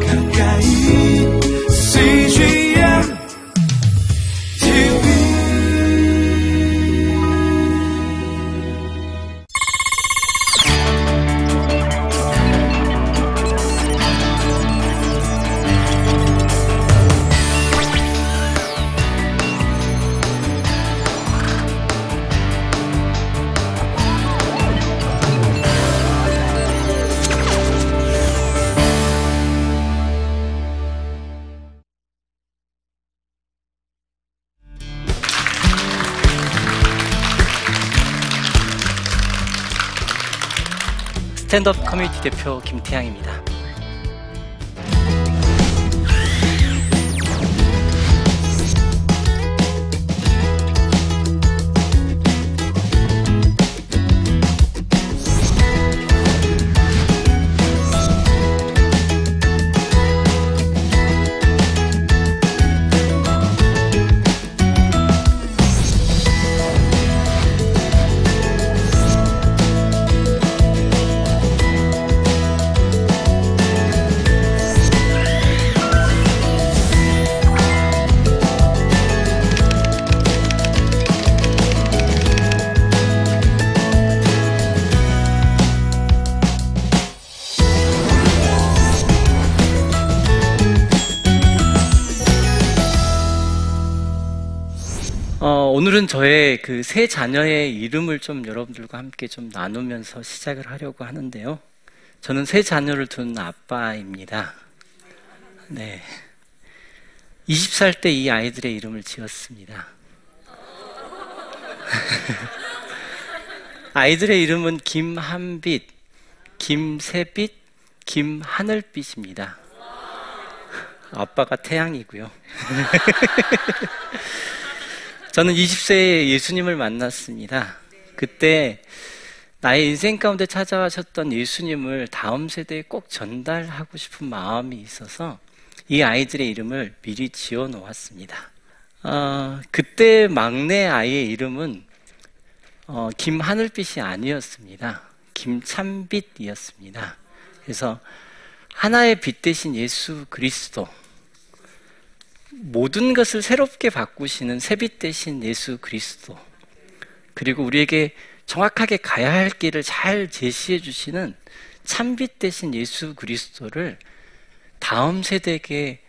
가까 스탠드업 커뮤니티 대표 김태양입니다. 오늘은 저의 그 세 자녀의 이름을 좀 여러분들과 함께 좀 나누면서 시작을 하려고 하는데요. 저는 세 자녀를 둔 아빠입니다. 네. 20살 때 이 아이들의 이름을 지었습니다. 아이들의 이름은 김한빛, 김새빛, 김하늘빛입니다. 아빠가 태양이고요. 저는 20세에 예수님을 만났습니다. 그때 나의 인생 가운데 찾아가셨던 예수님을 다음 세대에 꼭 전달하고 싶은 마음이 있어서 이 아이들의 이름을 미리 지어 놓았습니다. 어, 그때 막내 아이의 이름은 어, 김하늘빛이 아니었습니다. 김찬빛이었습니다. 그래서 하나의 빛 대신 예수 그리스도, 모든 것을 새롭게 바꾸시는 새빛 대신 예수 그리스도, 그리고 우리에게 정확하게 가야 할 길을 잘 제시해 주시는 참빛 대신 예수 그리스도를 다음 세대에게,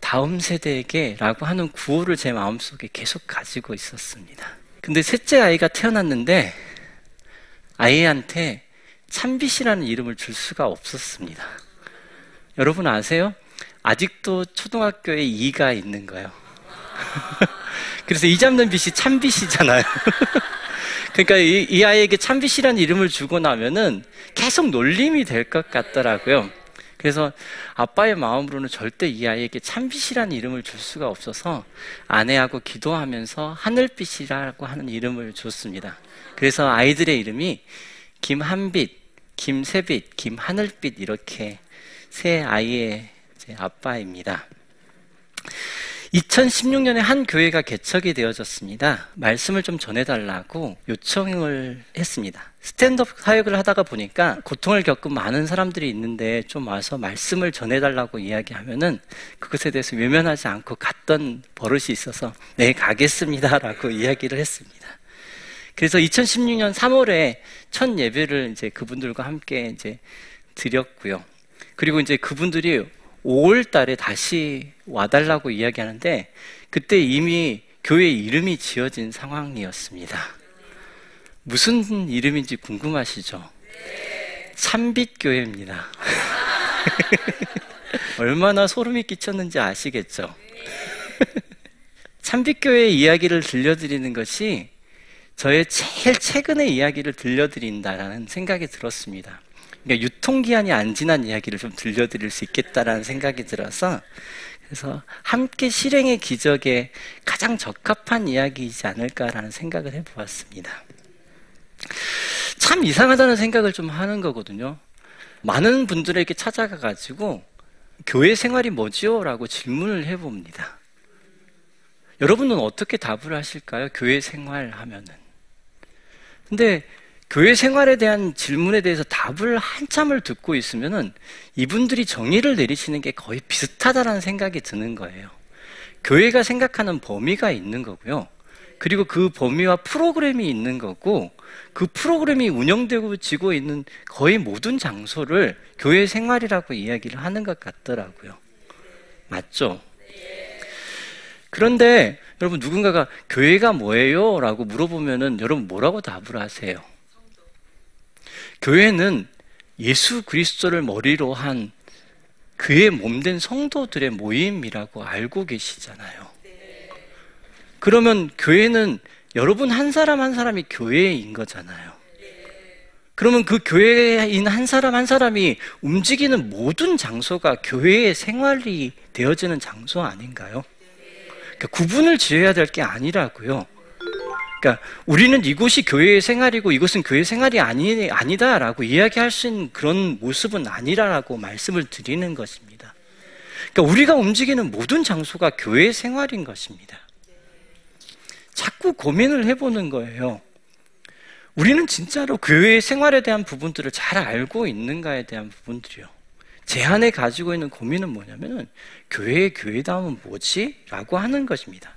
다음 세대에게라고 하는 구호를 제 마음속에 계속 가지고 있었습니다. 근데 셋째 아이가 태어났는데 아이한테 참빛이라는 이름을 줄 수가 없었습니다. 여러분 아세요? 아직도 초등학교에 이가 있는 거예요. 그래서 이 잡는 빛이 참빛이잖아요. 그러니까 이, 이, 아이에게 참빛이라는 이름을 주고 나면은 계속 놀림이 될 것 같더라고요. 그래서 아빠의 마음으로는 절대 이 아이에게 참빛이라는 이름을 줄 수가 없어서 아내하고 기도하면서 하늘빛이라고 하는 이름을 줬습니다. 그래서 아이들의 이름이 김한빛, 김새빛, 김하늘빛 이렇게 세 아이의 아빠입니다. 2016년에 한 교회가 개척이 되어졌습니다. 말씀을 좀 전해달라고 요청을 했습니다. 스탠드업 사역을 하다가 보니까 고통을 겪은 많은 사람들이 있는데 좀 와서 말씀을 전해달라고 이야기하면은 그것에 대해서 외면하지 않고 갔던 버릇이 있어서 네, 가겠습니다라고 이야기를 했습니다. 그래서 2016년 3월에 첫 예배를 이제 그분들과 함께 이제 드렸고요. 그리고 이제 그분들이 5월 달에 다시 와달라고 이야기하는데 그때 이미 교회 이름이 지어진 상황이었습니다. 무슨 이름인지 궁금하시죠? 참빛교회입니다. 얼마나 소름이 끼쳤는지 아시겠죠? 참빛교회 이야기를 들려드리는 것이 저의 제일 최근의 이야기를 들려드린다라는 생각이 들었습니다. 그러니까 유통기한이 안 지난 이야기를 좀 들려드릴 수 있겠다라는 생각이 들어서 그래서 함께 실행의 기적에 가장 적합한 이야기이지 않을까라는 생각을 해보았습니다. 참 이상하다는 생각을 좀 하는 거거든요. 많은 분들에게 찾아가 가지고 교회 생활이 뭐지요? 라고 질문을 해봅니다. 여러분은 어떻게 답을 하실까요? 교회 생활 하면은. 근데 교회 생활에 대한 질문에 대해서 답을 한참을 듣고 있으면은 이분들이 정의를 내리시는 게 거의 비슷하다라는 생각이 드는 거예요. 교회가 생각하는 범위가 있는 거고요. 그리고 그 범위와 프로그램이 있는 거고 그 프로그램이 운영되고 지고 있는 거의 모든 장소를 교회 생활이라고 이야기를 하는 것 같더라고요. 맞죠? 그런데 여러분 누군가가 교회가 뭐예요? 라고 물어보면은 여러분 뭐라고 답을 하세요? 교회는 예수 그리스도를 머리로 한 그의 몸된 성도들의 모임이라고 알고 계시잖아요. 그러면 교회는 여러분 한 사람 한 사람이 교회인 거잖아요. 그러면 그 교회인 한 사람 한 사람이 움직이는 모든 장소가 교회의 생활이 되어지는 장소 아닌가요? 그러니까 구분을 지어야 될 게 아니라고요. 그러니까 우리는 이곳이 교회의 생활이고 이것은 교회 생활이 아니, 아니다라고 이야기할 수 있는 그런 모습은 아니라고 말씀을 드리는 것입니다. 그러니까 우리가 움직이는 모든 장소가 교회의 생활인 것입니다. 자꾸 고민을 해보는 거예요. 우리는 진짜로 교회의 생활에 대한 부분들을 잘 알고 있는가에 대한 부분들이요. 제 안에 가지고 있는 고민은 뭐냐면은 교회의 교회다움은 뭐지? 라고 하는 것입니다.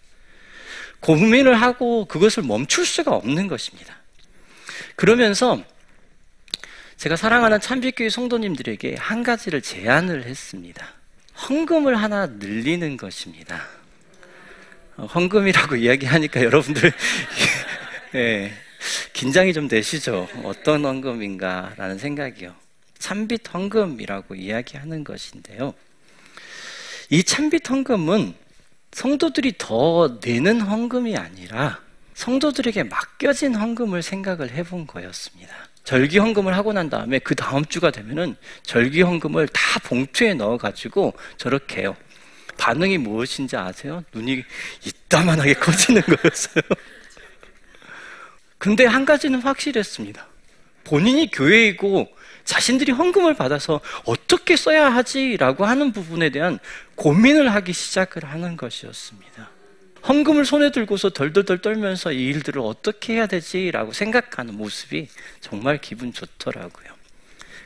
고민을 하고 그것을 멈출 수가 없는 것입니다. 그러면서 제가 사랑하는 참빛교회 성도님들에게 한 가지를 제안을 했습니다. 헌금을 하나 늘리는 것입니다. 어, 헌금이라고 이야기하니까 여러분들 예, 긴장이 좀 되시죠? 어떤 헌금인가라는 생각이요. 참빛 헌금이라고 이야기하는 것인데요. 이 참빛 헌금은 성도들이 더 내는 헌금이 아니라 성도들에게 맡겨진 헌금을 생각을 해본 거였습니다. 절기 헌금을 하고 난 다음에 그 다음 주가 되면은 절기 헌금을 다 봉투에 넣어 가지고 저렇게 해요. 반응이 무엇인지 아세요? 눈이 이따만하게 커지는 거였어요. 근데 한 가지는 확실했습니다. 본인이 교회이고 자신들이 헌금을 받아서 어떻게 써야 하지라고 하는 부분에 대한 고민을 하기 시작을 하는 것이었습니다. 헌금을 손에 들고서 덜덜덜 떨면서 이 일들을 어떻게 해야 되지라고 생각하는 모습이 정말 기분 좋더라고요.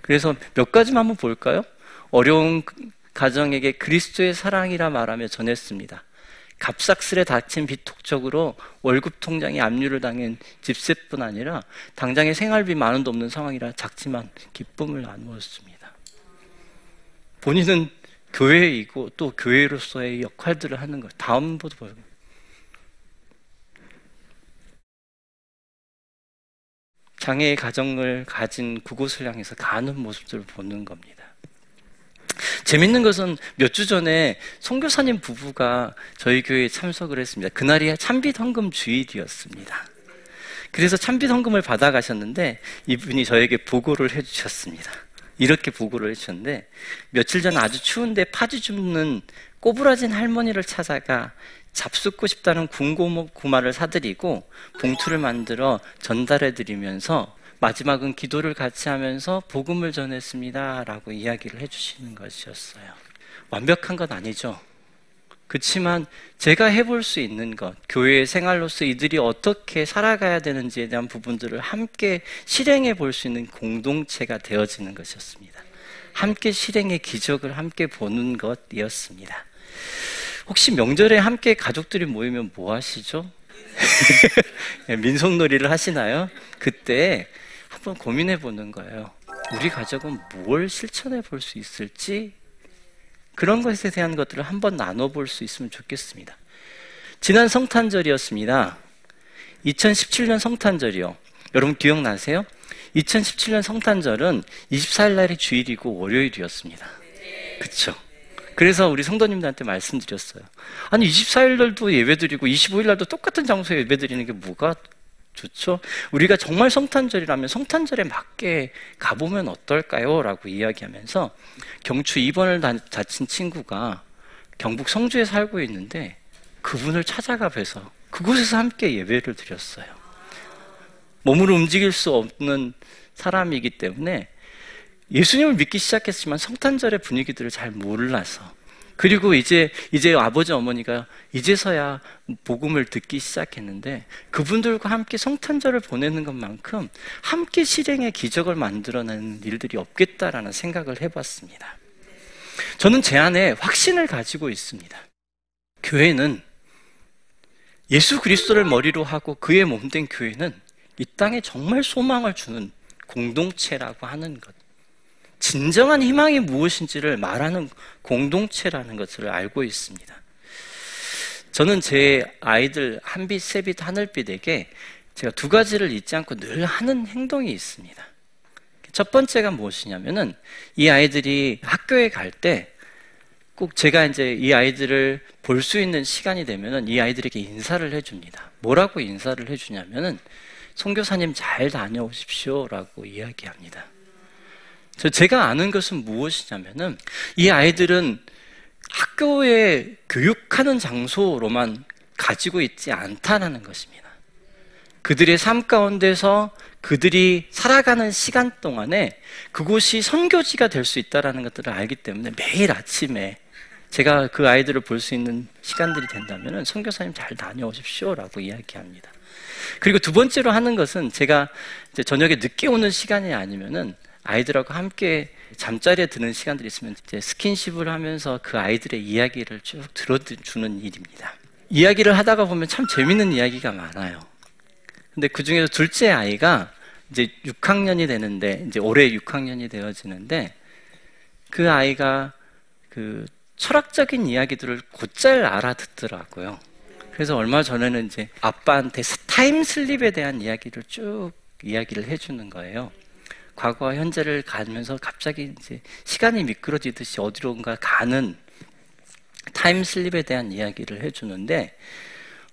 그래서 몇 가지만 한번 볼까요? 어려운 가정에게 그리스도의 사랑이라 말하며 전했습니다. 갑작스레 닥친 비톡적으로 월급 통장에 압류를 당한 집세뿐 아니라 당장에 생활비 만 원도 없는 상황이라 작지만 기쁨을 나누었습니다. 본인은 교회이고 또 교회로서의 역할들을 하는 것. 다음 보도 보요. 장애의 가정을 가진 그곳을 향해서 가는 모습들을 보는 겁니다. 재밌는 것은 몇 주 전에 송교사님 부부가 저희 교회에 참석을 했습니다. 그날이 참빛 헌금 주일이었습니다. 그래서 참빛 헌금을 받아 가셨는데 이분이 저에게 보고를 해 주셨습니다. 이렇게 보고를 해 주셨는데 며칠 전 아주 추운데 파지 줍는 꼬부라진 할머니를 찾아가 잡숫고 싶다는 군고구마를 사드리고 봉투를 만들어 전달해 드리면서 마지막은 기도를 같이 하면서 복음을 전했습니다. 라고 이야기를 해주시는 것이었어요. 완벽한 건 아니죠. 그렇지만 제가 해볼 수 있는 것, 교회의 생활로서 이들이 어떻게 살아가야 되는지에 대한 부분들을 함께 실행해 볼 수 있는 공동체가 되어지는 것이었습니다. 함께 실행의 기적을 함께 보는 것이었습니다. 혹시 명절에 함께 가족들이 모이면 뭐 하시죠? 민속놀이를 하시나요? 그때 한번 고민해 보는 거예요. 우리 가족은 뭘 실천해 볼 수 있을지 그런 것에 대한 것들을 한번 나눠 볼 수 있으면 좋겠습니다. 지난 성탄절이었습니다. 2017년 성탄절이요. 여러분 기억나세요? 2017년 성탄절은 24일 날이 주일이고 월요일이었습니다. 그쵸? 그래서 우리 성도님들한테 말씀드렸어요. 아니, 24일 날도 예배 드리고 25일 날도 똑같은 장소에 예배 드리는 게 뭐가 좋죠? 우리가 정말 성탄절이라면 성탄절에 맞게 가보면 어떨까요? 라고 이야기하면서 경추 2번을 다친 친구가 경북 성주에 살고 있는데 그분을 찾아가 뵈서 그곳에서 함께 예배를 드렸어요. 몸으로 움직일 수 없는 사람이기 때문에 예수님을 믿기 시작했지만 성탄절의 분위기들을 잘 몰라서 그리고 이제 이제 아버지 어머니가 이제서야 복음을 듣기 시작했는데 그분들과 함께 성탄절을 보내는 것만큼 함께 실행의 기적을 만들어내는 일들이 없겠다라는 생각을 해봤습니다. 저는 제 안에 확신을 가지고 있습니다. 교회는 예수 그리스도를 머리로 하고 그의 몸된 교회는 이 땅에 정말 소망을 주는 공동체라고 하는 것. 진정한 희망이 무엇인지를 말하는 공동체라는 것을 알고 있습니다. 저는 제 아이들 한빛, 새빛, 하늘빛에게 제가 두 가지를 잊지 않고 늘 하는 행동이 있습니다. 첫 번째가 무엇이냐면은 이 아이들이 학교에 갈 때 꼭 제가 이제 이 아이들을 볼 수 있는 시간이 되면은 이 아이들에게 인사를 해줍니다. 뭐라고 인사를 해주냐면은 송교사님 잘 다녀오십시오라고 이야기합니다. 제가 아는 것은 무엇이냐면은 이 아이들은 학교에 교육하는 장소로만 가지고 있지 않다는 것입니다. 그들의 삶 가운데서 그들이 살아가는 시간 동안에 그곳이 선교지가 될 수 있다는 것들을 알기 때문에 매일 아침에 제가 그 아이들을 볼 수 있는 시간들이 된다면 선교사님 잘 다녀오십시오라고 이야기합니다. 그리고 두 번째로 하는 것은 제가 저녁에 늦게 오는 시간이 아니면은 아이들하고 함께 잠자리에 드는 시간들이 있으면 이제 스킨십을 하면서 그 아이들의 이야기를 쭉 들어주는 일입니다. 이야기를 하다가 보면 참 재밌는 이야기가 많아요. 근데 그 중에서 둘째 아이가 이제 6학년이 되는데, 이제 올해 6학년이 되어지는데, 그 아이가 그 철학적인 이야기들을 곧잘 알아듣더라고요. 그래서 얼마 전에는 이제 아빠한테 time slip에 대한 이야기를 쭉 이야기를 해주는 거예요. 과거와 현재를 가면서 갑자기 이제 시간이 미끄러지듯이 어디론가 가는 time slip에 대한 이야기를 해주는데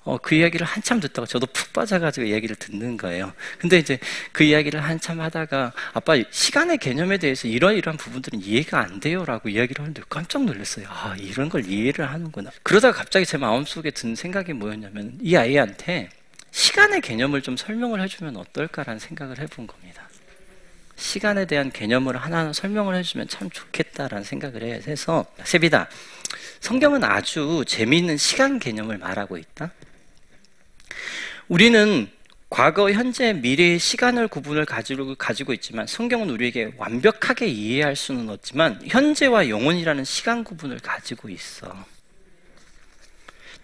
어, 그 이야기를 한참 듣다가 저도 푹 빠져가지고 이야기를 듣는 거예요. 근데 이제 그 이야기를 한참 하다가 아빠 시간의 개념에 대해서 이러이러한 부분들은 이해가 안 돼요라고 이야기를 하는데 깜짝 놀랐어요. 아, 이런 걸 이해를 하는구나. 그러다가 갑자기 제 마음속에 든 생각이 뭐였냐면 이 아이한테 시간의 개념을 좀 설명을 해주면 어떨까라는 생각을 해본 겁니다. 시간에 대한 개념을 하나 설명을 해주면 참 좋겠다라는 생각을 해서 세비다. 성경은 아주 재미있는 시간 개념을 말하고 있다. 우리는 과거, 현재, 미래의 시간을 구분을 가지고, 가지고 있지만 성경은 우리에게 완벽하게 이해할 수는 없지만 현재와 영혼이라는 시간 구분을 가지고 있어.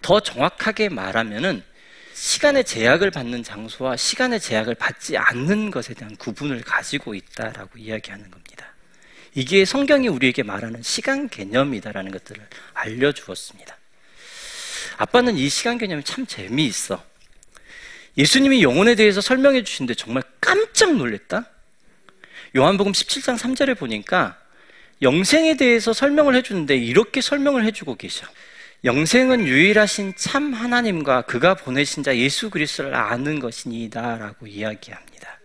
더 정확하게 말하면은 시간의 제약을 받는 장소와 시간의 제약을 받지 않는 것에 대한 구분을 가지고 있다라고 이야기하는 겁니다. 이게 성경이 우리에게 말하는 시간 개념이다라는 것들을 알려주었습니다. 아빠는 이 시간 개념이 참 재미있어. 예수님이 영혼에 대해서 설명해 주시는데 정말 깜짝 놀랬다? 요한복음 17장 3절에 보니까 영생에 대해서 설명을 해주는데 이렇게 설명을 해주고 계셔. 영생은 유일하신 참 하나님과 그가 보내신 자 예수 그리스도를 아는 것이니다라고 이야기합니다.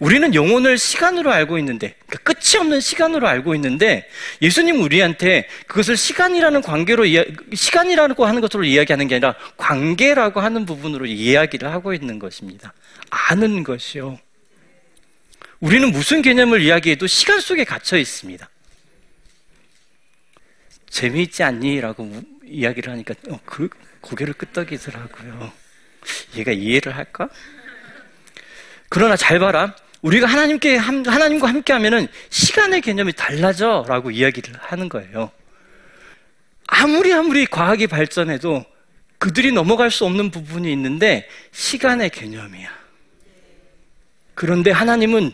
우리는 영혼을 시간으로 알고 있는데, 그러니까 끝이 없는 시간으로 알고 있는데, 예수님 우리한테 그것을 시간이라는 관계로, 시간이라고 하는 것으로 이야기하는 게 아니라 관계라고 하는 부분으로 이야기를 하고 있는 것입니다. 아는 것이요. 우리는 무슨 개념을 이야기해도 시간 속에 갇혀 있습니다. 재미있지 않니? 라고 이야기를 하니까, 어, 그, 고개를 끄덕이더라고요. 얘가 이해를 할까? 그러나 잘 봐라. 우리가 하나님께 하나님과 함께 하면은 시간의 개념이 달라져라고 이야기를 하는 거예요. 아무리 아무리 과학이 발전해도 그들이 넘어갈 수 없는 부분이 있는데 시간의 개념이야. 그런데 하나님은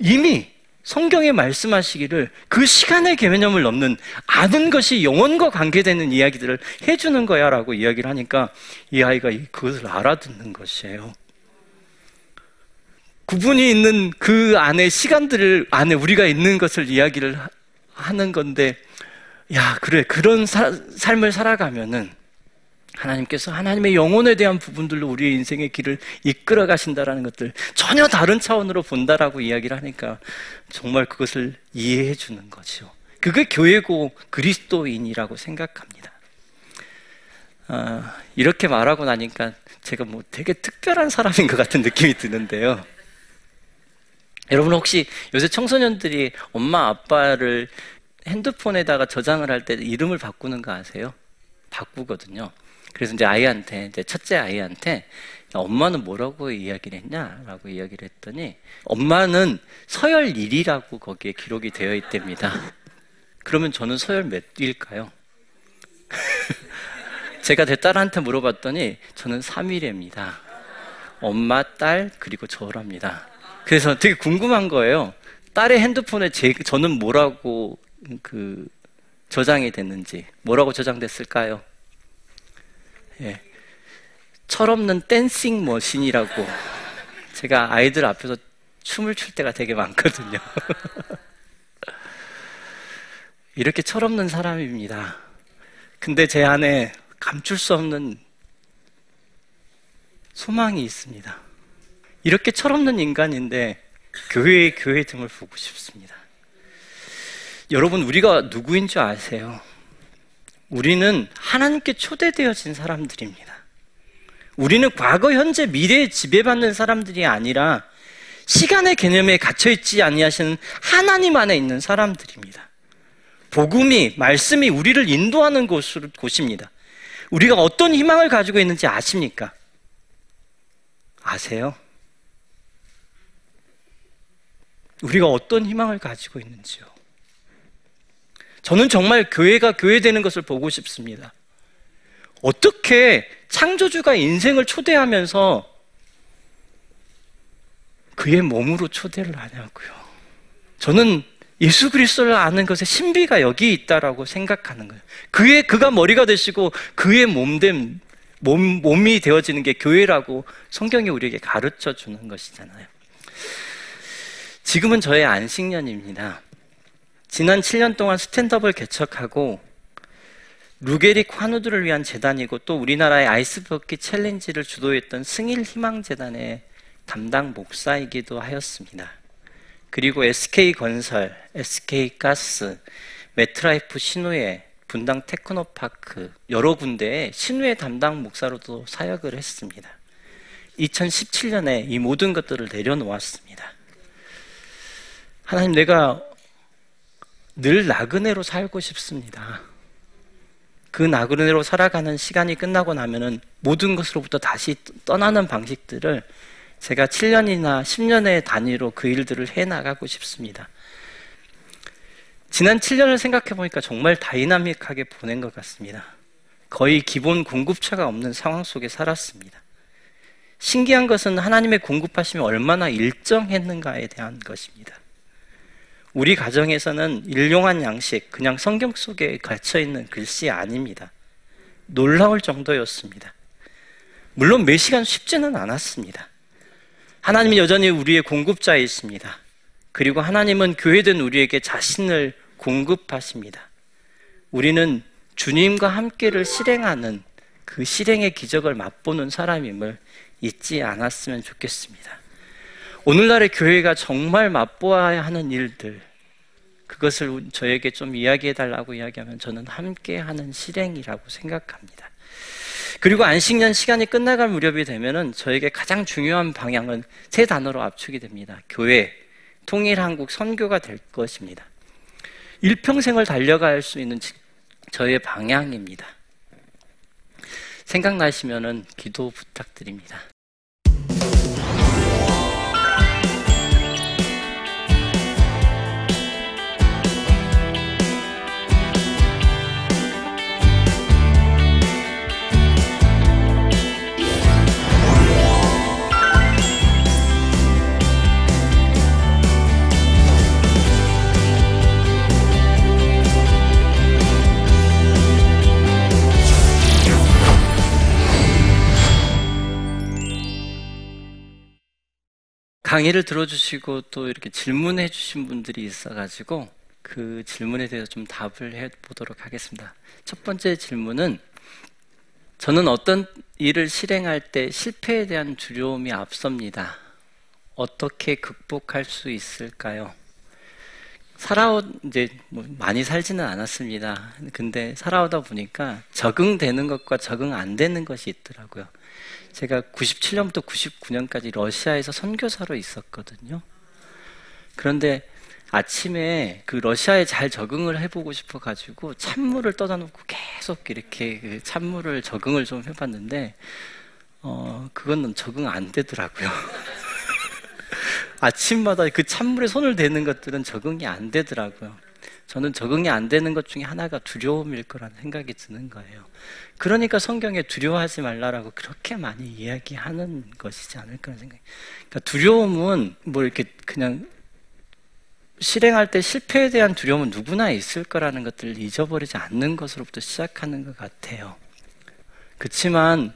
이미 성경에 말씀하시기를 그 시간의 개념을 넘는 아는 것이 영혼과 관계되는 이야기들을 해주는 거야 라고 이야기를 하니까 이 아이가 그것을 알아듣는 것이에요. 구분이 있는 그 안에 시간들을 안에 우리가 있는 것을 이야기를 하는 건데, 야, 그래. 그런 사, 삶을 살아가면은 하나님께서 하나님의 영혼에 대한 부분들로 우리의 인생의 길을 이끌어 가신다라는 것들 전혀 다른 차원으로 본다라고 이야기를 하니까 정말 그것을 이해해 주는 거죠. 그게 교회고 그리스도인이라고 생각합니다. 아, 이렇게 말하고 나니까 제가 뭐 되게 특별한 사람인 것 같은 느낌이 드는데요. 여러분 혹시 요새 청소년들이 엄마 아빠를 핸드폰에다가 저장을 할 때 이름을 바꾸는 거 아세요? 바꾸거든요. 그래서 이제 아이한테, 이제 첫째 아이한테 엄마는 뭐라고 이야기를 했냐라고 이야기를 했더니 엄마는 서열 1이라고 거기에 기록이 되어 있답니다. 그러면 저는 서열 몇일까요? 제가 제 딸한테 물어봤더니 저는 3일입니다. 엄마, 딸, 그리고 저랍니다. 그래서 되게 궁금한 거예요. 딸의 핸드폰에 제, 저는 뭐라고 그 저장이 됐는지, 뭐라고 저장됐을까요? 예. 철없는 댄싱 머신이라고 제가 아이들 앞에서 춤을 출 때가 되게 많거든요. 이렇게 철없는 사람입니다. 근데 제 안에 감출 수 없는 소망이 있습니다. 이렇게 철없는 인간인데 교회의 교회됨을 보고 싶습니다. 여러분, 우리가 누구인 줄 아세요? 우리는 하나님께 초대되어진 사람들입니다. 우리는 과거, 현재, 미래에 지배받는 사람들이 아니라 시간의 개념에 갇혀 있지 아니하시는 하나님 안에 있는 사람들입니다. 복음이, 말씀이 우리를 인도하는 곳입니다. 우리가 어떤 희망을 가지고 있는지 아십니까? 아세요? 우리가 어떤 희망을 가지고 있는지요? 저는 정말 교회가 교회되는 것을 보고 싶습니다. 어떻게 창조주가 인생을 초대하면서 그의 몸으로 초대를 하냐고요. 저는 예수 그리스도를 아는 것의 신비가 여기 있다라고 생각하는 거예요. 그의 그가 머리가 되시고 그의 몸된 몸, 몸이 되어지는 게 교회라고 성경이 우리에게 가르쳐 주는 것이잖아요. 지금은 저의 안식년입니다. 지난 7년 동안 Stand Up을 개척하고 루게릭 환우들을 위한 재단이고 또 우리나라의 Ice Bucket Challenge를 주도했던 승일 희망재단의 담당 목사이기도 하였습니다. 그리고 SK건설, SK가스, MetLife 신우회, 분당 Techno Park 여러 군데에 신우회 담당 목사로도 사역을 했습니다. 2017년에 이 모든 것들을 내려놓았습니다. 하나님 내가 늘 나그네로 살고 싶습니다. 그 나그네로 살아가는 시간이 끝나고 나면은 모든 것으로부터 다시 떠나는 방식들을 제가 7년이나 10년의 단위로 그 일들을 해 나가고 싶습니다. 지난 7년을 생각해 보니까 정말 다이나믹하게 보낸 것 같습니다. 거의 기본 공급처가 없는 상황 속에 살았습니다. 신기한 것은 하나님의 공급하심이 얼마나 일정했는가에 대한 것입니다. 우리 가정에서는 일용한 양식, 그냥 성경 속에 갇혀 있는 글씨 아닙니다. 놀라울 정도였습니다. 물론 매 시간 쉽지는 않았습니다. 하나님은 여전히 우리의 공급자이십니다. 그리고 하나님은 교회된 우리에게 자신을 공급하십니다. 우리는 주님과 함께를 실행하는 그 실행의 기적을 맛보는 사람임을 잊지 않았으면 좋겠습니다. 오늘날의 교회가 정말 맛보아야 하는 일들, 그것을 저에게 좀 이야기해 달라고 이야기하면 저는 함께 하는 실행이라고 생각합니다. 그리고 안식년 시간이 끝나갈 무렵이 되면은 저에게 가장 중요한 방향은 세 단어로 압축이 됩니다. 교회, 통일 한국, 선교가 될 것입니다. 일평생을 달려갈 수 있는 저의 방향입니다. 생각나시면은 기도 부탁드립니다. 강의를 들어주시고 또 이렇게 질문해 주신 분들이 있어가지고 그 질문에 대해서 좀 답을 해 보도록 하겠습니다. 첫 번째 질문은 저는 어떤 일을 실행할 때 실패에 대한 두려움이 앞섭니다. 어떻게 극복할 수 있을까요? 살아오 이제 뭐 많이 살지는 않았습니다. 근데 살아오다 보니까 적응되는 것과 적응 안 되는 것이 있더라고요. 제가 97년부터 99년까지 러시아에서 선교사로 있었거든요. 그런데 아침에 그 러시아에 잘 적응을 해보고 싶어가지고 찬물을 떠다 놓고 계속 이렇게 그 찬물을 적응을 좀 해봤는데, 어, 그거는 적응 안 되더라고요. 아침마다 그 찬물에 손을 대는 것들은 적응이 안 되더라고요. 저는 적응이 안 되는 것 중에 하나가 두려움일 거라는 생각이 드는 거예요. 그러니까 성경에 두려워하지 말라라고 그렇게 많이 이야기하는 것이지 않을까 생각해요. 그러니까 두려움은 뭐 이렇게 그냥 실행할 때 실패에 대한 두려움은 누구나 있을 거라는 것들을 잊어버리지 않는 것으로부터 시작하는 것 같아요. 그렇지만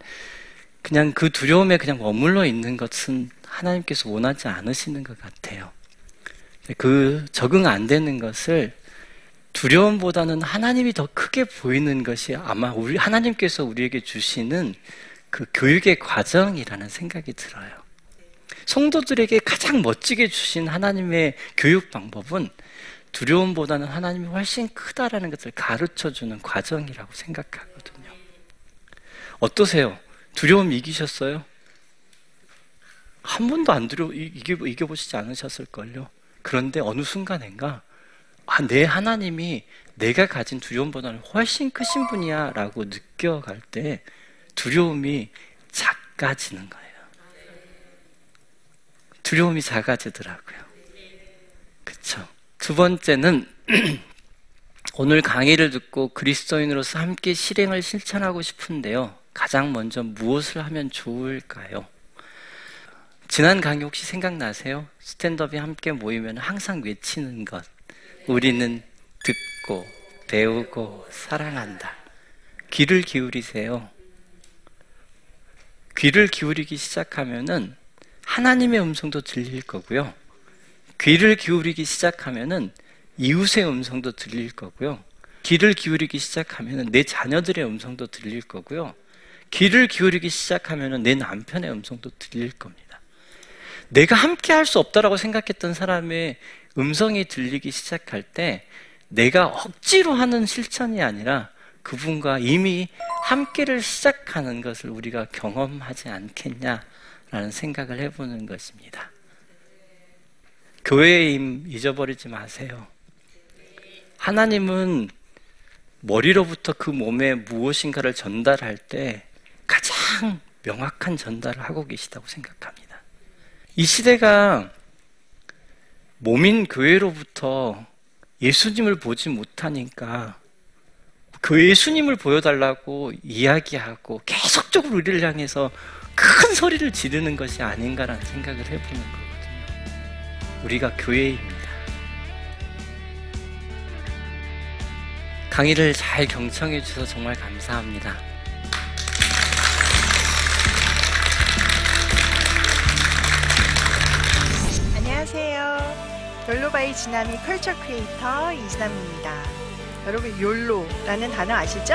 그냥 그 두려움에 그냥 머물러 있는 것은 하나님께서 원하지 않으시는 것 같아요. 그 적응 안 되는 것을 두려움보다는 하나님이 더 크게 보이는 것이 아마 우리 하나님께서 우리에게 주시는 그 교육의 과정이라는 생각이 들어요. 성도들에게 가장 멋지게 주신 하나님의 교육 방법은 두려움보다는 하나님이 훨씬 크다라는 것을 가르쳐 주는 과정이라고 생각하거든요. 어떠세요? 두려움 이기셨어요? 한 번도 안 두려 이겨, 이겨보시지 않으셨을걸요. 그런데 어느 순간인가 아, 내 하나님이 내가 가진 두려움보다는 훨씬 크신 분이야 라고 느껴갈 때 두려움이 작아지는 거예요. 두려움이 작아지더라고요. 그쵸. 두 번째는 오늘 강의를 듣고 그리스도인으로서 함께 실행을 실천하고 싶은데요. 가장 먼저 무엇을 하면 좋을까요? 지난 강의 혹시 생각나세요? 스탠드업이 함께 모이면 항상 외치는 것. 우리는 듣고 배우고 사랑한다. 귀를 기울이세요. 귀를 기울이기 시작하면은 하나님의 음성도 들릴 거고요. 귀를 기울이기 시작하면은 이웃의 음성도 들릴 거고요. 귀를 기울이기 시작하면은 내 자녀들의 음성도 들릴 거고요. 귀를 기울이기 시작하면은 내 남편의 음성도 들릴 겁니다. 내가 함께 할 수 없다라고 생각했던 사람의 음성이 들리기 시작할 때 내가 억지로 하는 실천이 아니라 그분과 이미 함께를 시작하는 것을 우리가 경험하지 않겠냐라는 생각을 해보는 것입니다. 교회의 힘 잊어버리지 마세요. 하나님은 머리로부터 그 몸에 무엇인가를 전달할 때 가장 명확한 전달을 하고 계시다고 생각합니다. 이 시대가 몸인 교회로부터 예수님을 보지 못하니까 그 예수님을 보여달라고 이야기하고 계속적으로 우리를 향해서 큰 소리를 지르는 것이 아닌가라는 생각을 해보는 거거든요. 우리가 교회입니다. 강의를 잘 경청해 주셔서 정말 감사합니다. YOLO by 지나미 culture creator 이지남입니다. 여러분 YOLO라는 단어 아시죠?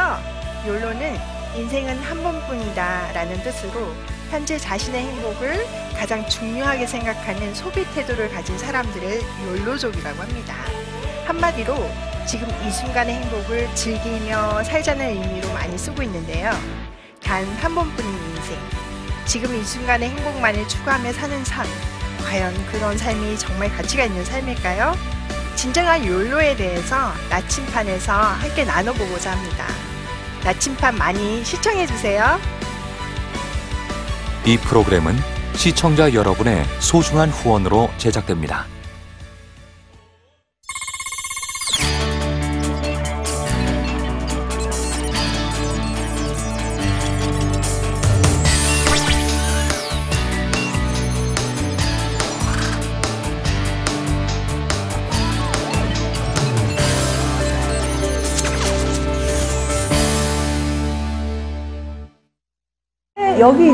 YOLO는 인생은 한 번뿐이다 라는 뜻으로 현재 자신의 행복을 가장 중요하게 생각하는 소비 태도를 가진 사람들을 욜로족이라고 합니다. 한마디로 지금 이 순간의 행복을 즐기며 살자는 의미로 많이 쓰고 있는데요. 단 한 번뿐인 인생. 지금 이 순간의 행복만을 추구하며 사는 삶. 과연 그런 삶이 정말 가치가 있는 삶일까요? 진정한 욜로에 대해서 나침판에서 함께 나눠보고자 합니다. 나침판 많이 시청해주세요. 이 프로그램은 시청자 여러분의 소중한 후원으로 제작됩니다.